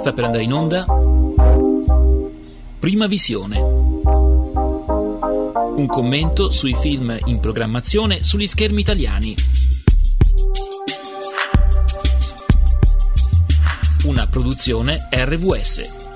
Sta per andare in onda Prima Visione. Un commento sui film in programmazione sugli schermi italiani. Una produzione RVS.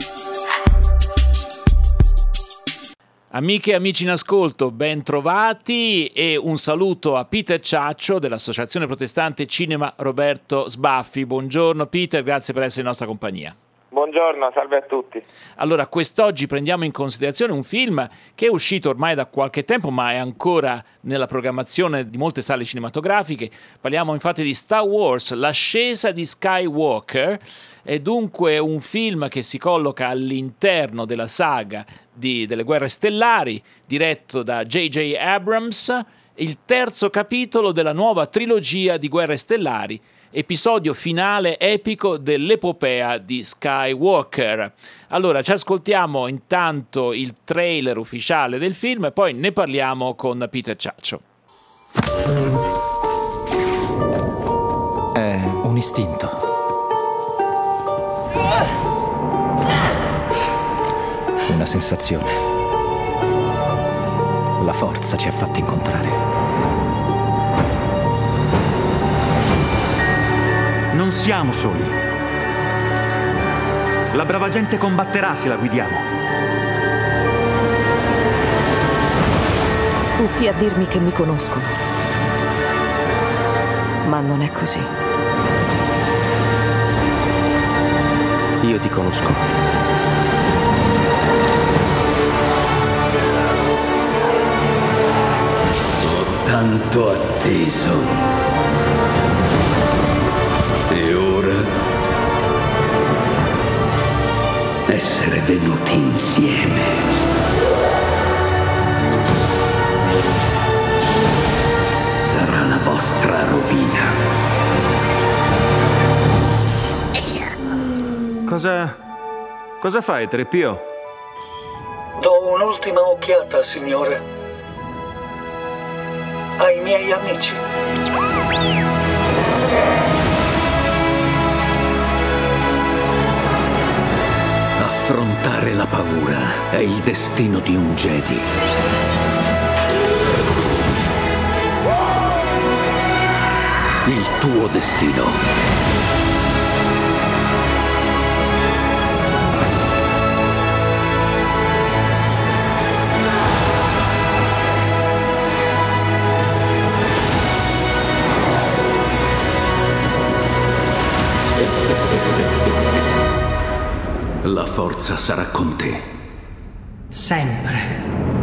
Amiche e amici in ascolto, ben trovati e un saluto a Peter Ciaccio dell'Associazione Protestante Cinema Roberto Sbaffi. Buongiorno Peter, grazie per essere in nostra compagnia. Buongiorno, salve a tutti. Allora, quest'oggi prendiamo in considerazione un film che è uscito ormai da qualche tempo, ma è ancora nella programmazione di molte sale cinematografiche. Parliamo infatti di Star Wars, l'ascesa di Skywalker. È dunque un film che si colloca all'interno della saga di, delle guerre stellari, diretto da J.J. Abrams, il terzo capitolo della nuova trilogia di guerre stellari episodio finale epico dell'epopea di Skywalker. Allora, ci ascoltiamo intanto il trailer ufficiale del film e poi ne parliamo con Peter Ciaccio. È un istinto. Una sensazione. La forza ci ha fatti incontrare. Non siamo soli. La brava gente combatterà se la guidiamo. Tutti a dirmi che mi conoscono. Ma non è così. Io ti conosco. Ho tanto atteso. Essere venuti insieme. Sarà la vostra rovina. Cosa... cosa fai, Trepio? Do un'ultima occhiata, signore. Ai miei amici. Affrontare la paura è il destino di un Jedi. Il tuo destino. Forza sarà con te. Sempre.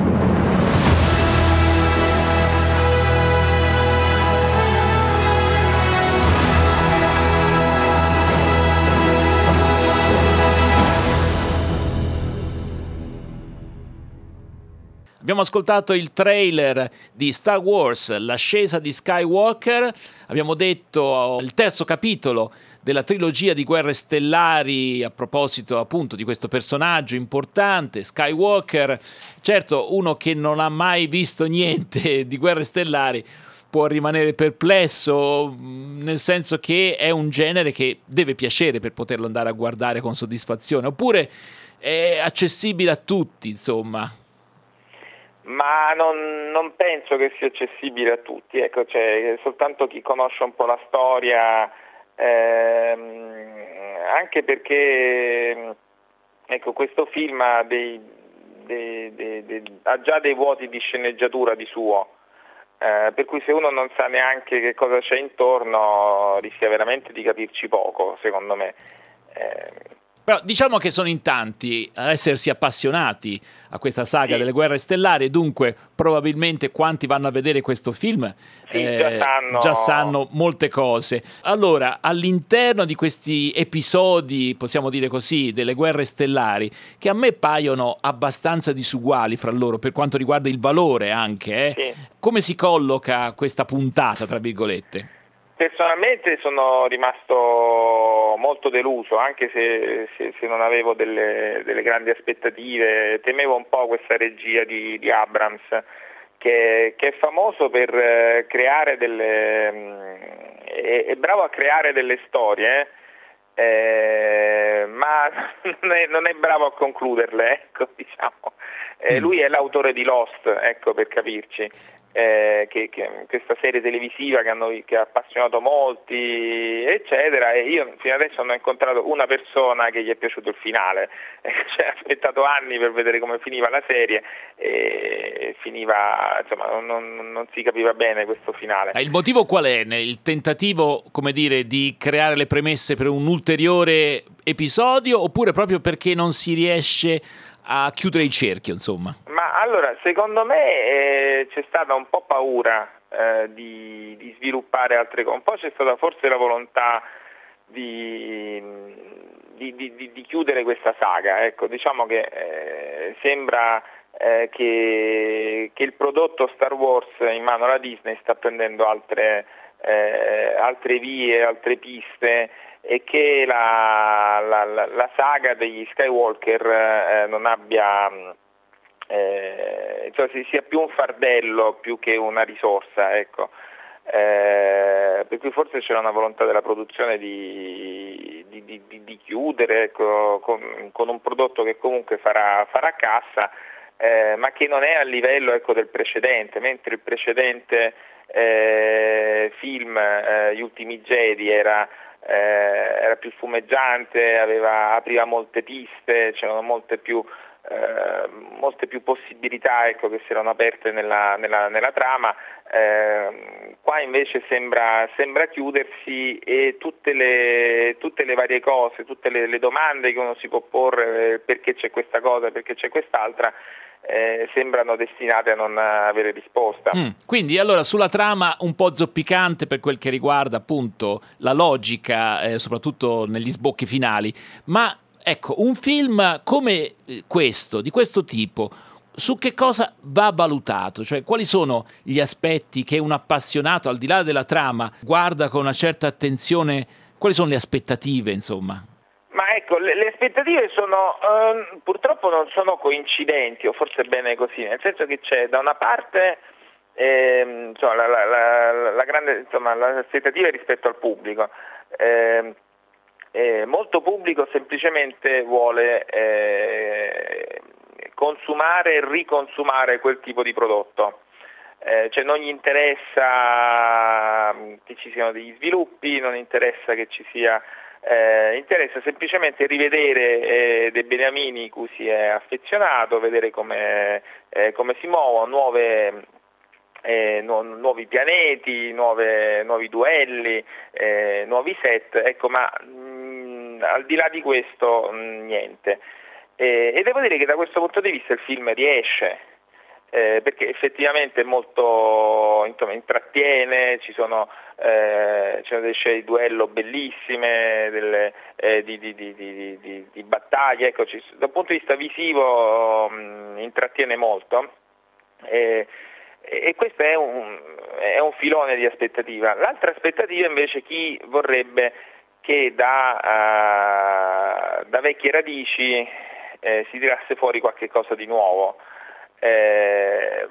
Abbiamo ascoltato il trailer di Star Wars, l'ascesa di Skywalker, abbiamo detto il terzo capitolo della trilogia di guerre stellari a proposito appunto di questo personaggio importante, Skywalker. Certo, uno che non ha mai visto niente di guerre stellari può rimanere perplesso, nel senso che è un genere che deve piacere per poterlo andare a guardare con soddisfazione, oppure è accessibile a tutti, insomma. Ma non, non penso che sia accessibile a tutti, ecco, cioè, soltanto chi conosce un po' la storia ehm, anche perché ecco, questo film ha, dei, dei, dei, ha, già dei vuoti di sceneggiatura di suo, eh, per cui se uno non sa neanche che cosa c'è intorno rischia veramente di capirci poco, secondo me. Eh, però diciamo che sono in tanti a essersi appassionati a questa saga sì. delle guerre stellari dunque probabilmente quanti vanno a vedere questo film sì, eh, già, sanno... già, sanno... molte cose. Allora, all'interno di questi episodi, possiamo dire così, delle guerre stellari, che a me paiono abbastanza disuguali fra loro per quanto riguarda il valore anche, eh, sì. come si colloca questa puntata, tra virgolette? Personalmente sono rimasto molto deluso, anche se, se, se non avevo delle, delle, grandi aspettative, temevo un po' questa regia di, di Abrams, che, che, è famoso per eh, creare delle... Mm, è, è, bravo a creare delle storie, eh, ma non è, non è, bravo a concluderle, ecco, diciamo. Eh, lui è l'autore di Lost, ecco, per capirci eh, che, che, questa serie televisiva che, hanno, che, ha appassionato molti, eccetera, e io fino adesso non ho incontrato una persona che gli è piaciuto il finale, cioè, ha aspettato anni per vedere come finiva la serie e finiva, insomma, non, non si capiva bene questo finale. Il motivo qual è? Il tentativo, come dire, di creare le premesse per un ulteriore episodio oppure proprio perché non si riesce a chiudere il cerchio, insomma? Ma allora, secondo me eh, c'è stata un po' paura eh, di, di, sviluppare altre cose, un po' c'è stata forse la volontà di, di, di chiudere questa saga, ecco, diciamo che eh, sembra eh, che, che, il prodotto Star Wars in mano alla Disney sta prendendo altre, eh, altre vie, altre piste e che la, la, la saga degli Skywalker eh, non abbia eh, cioè sia più un fardello più che una risorsa ecco. eh, per cui forse c'era una volontà della produzione di, di, di, di chiudere ecco, con, con, un prodotto che comunque farà, farà cassa eh, ma che non è a livello ecco, del precedente mentre il precedente eh, film eh, Gli ultimi Jedi era eh, era più fumeggiante, aveva, apriva molte piste, c'erano molte più, eh, molte più possibilità ecco, che si erano aperte nella, nella, nella trama. Eh, qua invece sembra, sembra, chiudersi e tutte le, tutte le varie cose, tutte le, le, domande che uno si può porre, eh, perché c'è questa cosa, perché c'è quest'altra, eh, sembrano destinate a non avere risposta. Mm, quindi allora sulla trama un po' zoppicante per quel che riguarda appunto la logica, eh, soprattutto negli sbocchi finali, ma ecco, un film come eh, questo, di questo tipo, su che cosa va valutato? Cioè, quali sono gli aspetti che un appassionato, al di là della trama, guarda con una certa attenzione? Quali sono le aspettative, insomma? Ecco, le, le aspettative sono, eh, purtroppo non sono coincidenti, o forse bene così, nel senso che c'è da una parte eh, insomma, la, la, la, la, grande, insomma, l'aspettativa rispetto al pubblico. Eh, molto pubblico semplicemente vuole eh, consumare e riconsumare quel tipo di prodotto. Eh, cioè non gli interessa mm, che ci siano degli sviluppi, non interessa che ci sia eh, interessa semplicemente rivedere eh, dei beniamini cui si è affezionato, vedere come, eh, come si muovono, nuove, eh, nu- nuovi pianeti, nuove, nuovi duelli, eh, nuovi set, ecco, ma mh, mm, al di là di questo mh, mm, niente. e devo dire che da questo punto di vista il film riesce, eh, perché effettivamente molto insomma, intrattiene, ci sono, eh, ci sono delle scene di duello bellissime, delle, eh, di, di, di, di, battaglie, ecco, ci, dal punto di vista visivo mh, mm, intrattiene molto. e questo è un, è un, filone di aspettativa. L'altra aspettativa invece chi vorrebbe che da, uh, da vecchie radici eh, si tirasse fuori qualche cosa di nuovo. Eh,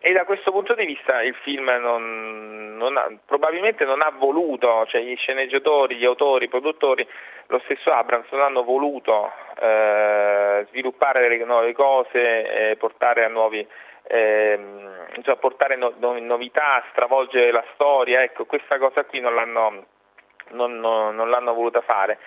e da questo punto di vista il film non, non ha, probabilmente non ha voluto, cioè gli sceneggiatori, gli autori, i produttori, lo stesso Abrams non hanno voluto eh, sviluppare delle nuove cose, eh, portare nuovi, ehm, insomma, portare no, no, novità, stravolgere la storia, ecco questa cosa qui non l'hanno, non, non l'hanno voluta fare.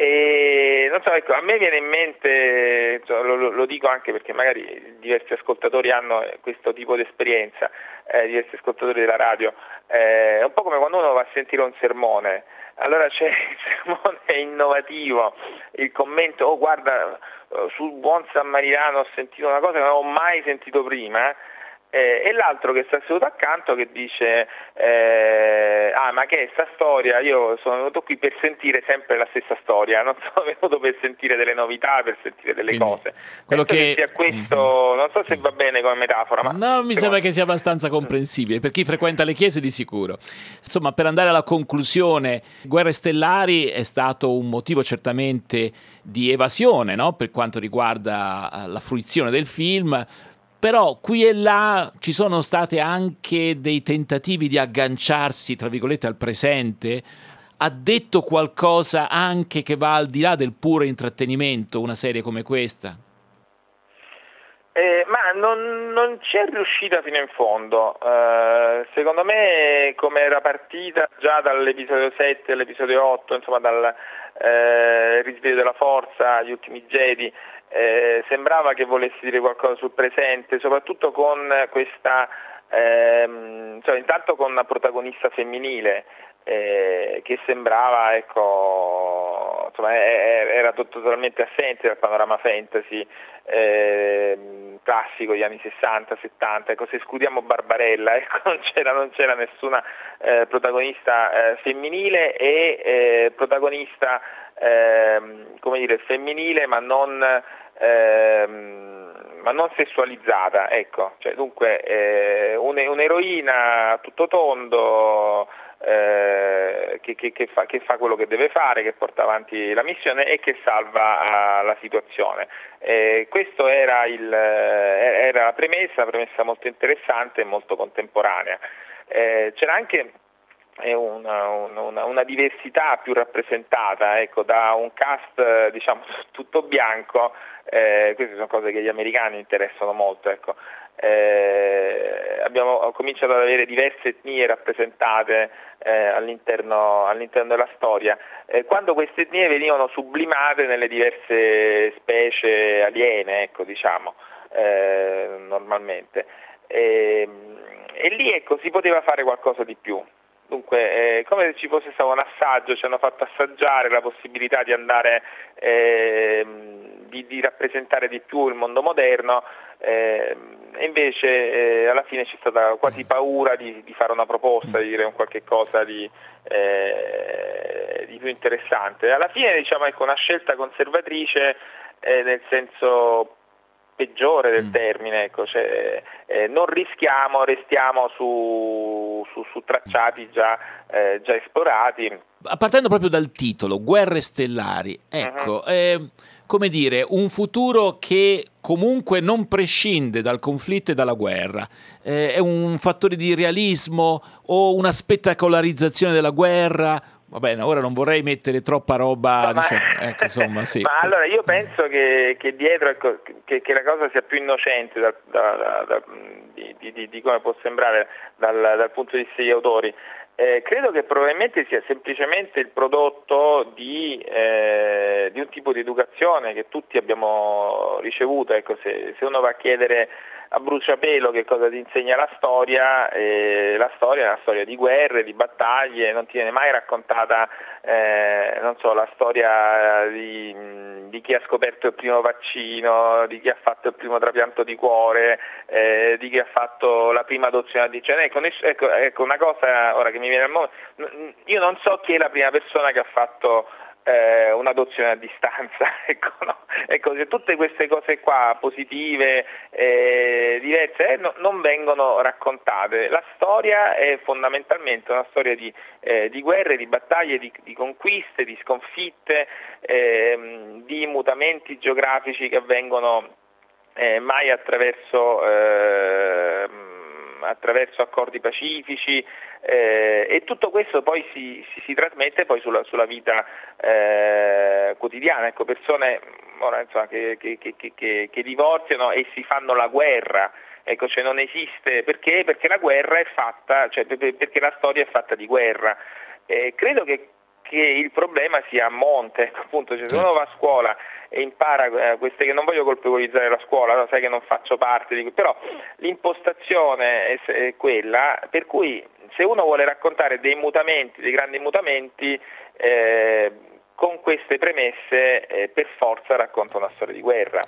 E so, ecco, a me viene in mente, lo, lo, dico anche perché magari diversi ascoltatori hanno questo tipo di esperienza, eh, diversi ascoltatori della radio, eh, è un po' come quando uno va a sentire un sermone, allora c'è il sermone innovativo, il commento, oh guarda, eh, sul buon Samaritano ho sentito una cosa che non ho mai sentito prima, eh, e l'altro che sta seduto accanto che dice eh, ah ma che è sta storia io sono venuto qui per sentire sempre la stessa storia non sono venuto per sentire delle novità per sentire delle Quindi, cose quello che... che questo mm-hmm. non so se va bene come metafora ma no mi sembra che sia abbastanza comprensibile per chi frequenta le chiese di sicuro insomma per andare alla conclusione Guerre Stellari è stato un motivo certamente di evasione no? per quanto riguarda la fruizione del film però qui e là ci sono stati anche dei tentativi di agganciarsi, tra virgolette, al presente, ha detto qualcosa anche che va al di là del puro intrattenimento, una serie come questa? Eh, ma non, non è riuscita fino in fondo. Eh, secondo me, come era partita già dall'episodio 7 all'episodio 8, insomma dal eh, risveglio della forza, gli ultimi Jedi, eh, sembrava che volesse dire qualcosa sul presente, soprattutto con questa, ehm, cioè, intanto con una protagonista femminile eh, che sembrava, ecco, insomma, era totalmente assente dal panorama fantasy eh, classico degli anni 60-70, ecco, se escludiamo Barbarella, ecco, non, c'era, non, c'era, nessuna eh, protagonista eh, femminile e eh, protagonista ehm, come dire, femminile ma non, ehm, ma non sessualizzata, ecco, cioè, dunque eh, un'eroina tutto tondo eh, che, che, che, fa, che, fa, quello che deve fare, che porta avanti la missione e che salva uh, la situazione. Eh, questa era, era, la premessa, una premessa molto interessante e molto contemporanea. Eh, c'era anche eh, una, una, una, diversità più rappresentata, ecco, da un cast diciamo, tutto bianco, eh, queste sono cose che gli americani interessano molto, ecco, eh, abbiamo cominciato ad avere diverse etnie rappresentate eh, all'interno, all'interno, della storia, eh, quando queste etnie venivano sublimate nelle diverse specie aliene, ecco, diciamo, eh, normalmente. E, e lì ecco, si poteva fare qualcosa di più. Dunque, eh, come se ci fosse stato un assaggio, ci hanno fatto assaggiare la possibilità di andare, eh, di, di, rappresentare di più il mondo moderno, eh, e invece eh, alla fine c'è stata quasi paura di, di, fare una proposta, di dire un qualche cosa di, eh, di più interessante. Alla fine diciamo ecco una scelta conservatrice eh, nel senso peggiore del mm. termine, ecco, cioè, eh, non rischiamo, restiamo su, su, su tracciati già, eh, già, esplorati. Partendo proprio dal titolo, Guerre Stellari, ecco, uh-huh. eh, come dire, un futuro che comunque non prescinde dal conflitto e dalla guerra. Eh, è un fattore di realismo o una spettacolarizzazione della guerra Va bene, ora non vorrei mettere troppa roba, no, diciamo, ecco, insomma, sì. ma allora io penso che, che dietro ecco, che, che, la cosa sia più innocente da, da, da, di, di, di, come può sembrare dal, dal punto di vista degli autori. Eh, credo che probabilmente sia semplicemente il prodotto di, eh, di, un tipo di educazione che tutti abbiamo ricevuto. Ecco, se, se uno va a chiedere a bruciapelo che cosa ti insegna la storia, eh, la storia è una storia di guerre, di battaglie, non ti viene mai raccontata eh, so, la storia di, di, chi ha scoperto il primo vaccino, di chi ha fatto il primo trapianto di cuore, eh, di chi ha fatto la prima adozione di cioè, ecco, ecco, ecco, una cosa ora che mi viene al mondo, io non so chi è la prima persona che ha fatto eh, un'adozione a distanza. ecco, no? ecco, tutte queste cose qua positive, eh, diverse, eh, no, non vengono raccontate. La storia è fondamentalmente una storia di, eh, di guerre, di battaglie, di, di, conquiste, di sconfitte, ehm, di mutamenti geografici che avvengono eh, mai attraverso ehm, attraverso accordi pacifici eh, e tutto questo poi si, si, si trasmette poi sulla, sulla vita eh, quotidiana, ecco, persone ora, insomma, che, che, che, che, divorziano e si fanno la guerra. Ecco, cioè non esiste perché? Perché la guerra è fatta, cioè perché la storia è fatta di guerra. Eh, credo che che il problema sia a monte, appunto, cioè, se uno va a scuola e impara eh, queste che non voglio colpevolizzare la scuola, no? sai che non faccio parte di però l'impostazione è, quella per cui se uno vuole raccontare dei mutamenti, dei grandi mutamenti, eh, con queste premesse eh, per forza racconta una storia di guerra.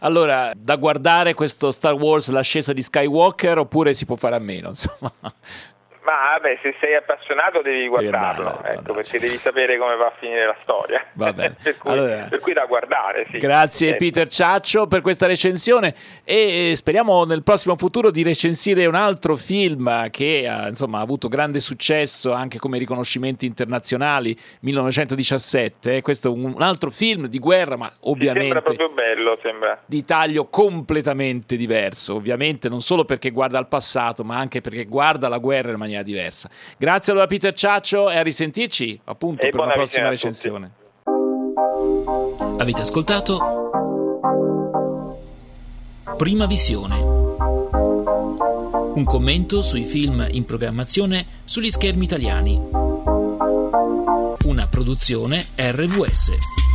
Allora, da guardare questo Star Wars, l'ascesa di Skywalker, oppure si può fare a meno, insomma. Ma vabbè, se sei appassionato devi guardarlo, andare, ecco, perché devi sapere come va a finire la storia. Va bene. per, cui, allora, per, cui, da guardare, sì. Grazie certo. Peter Ciaccio per questa recensione e speriamo nel prossimo futuro di recensire un altro film che ha, insomma, ha avuto grande successo anche come riconoscimenti internazionali, 1917. Questo è un altro film di guerra, ma ovviamente... sembra proprio bello, sembra. Di taglio completamente diverso, ovviamente non solo perché guarda al passato, ma anche perché guarda la guerra in maniera maniera diversa. Grazie allora Peter Ciaccio e a risentirci appunto E per una prossima recensione. Avete ascoltato Prima Visione. Un commento sui film in programmazione sugli schermi italiani. Una produzione RVS.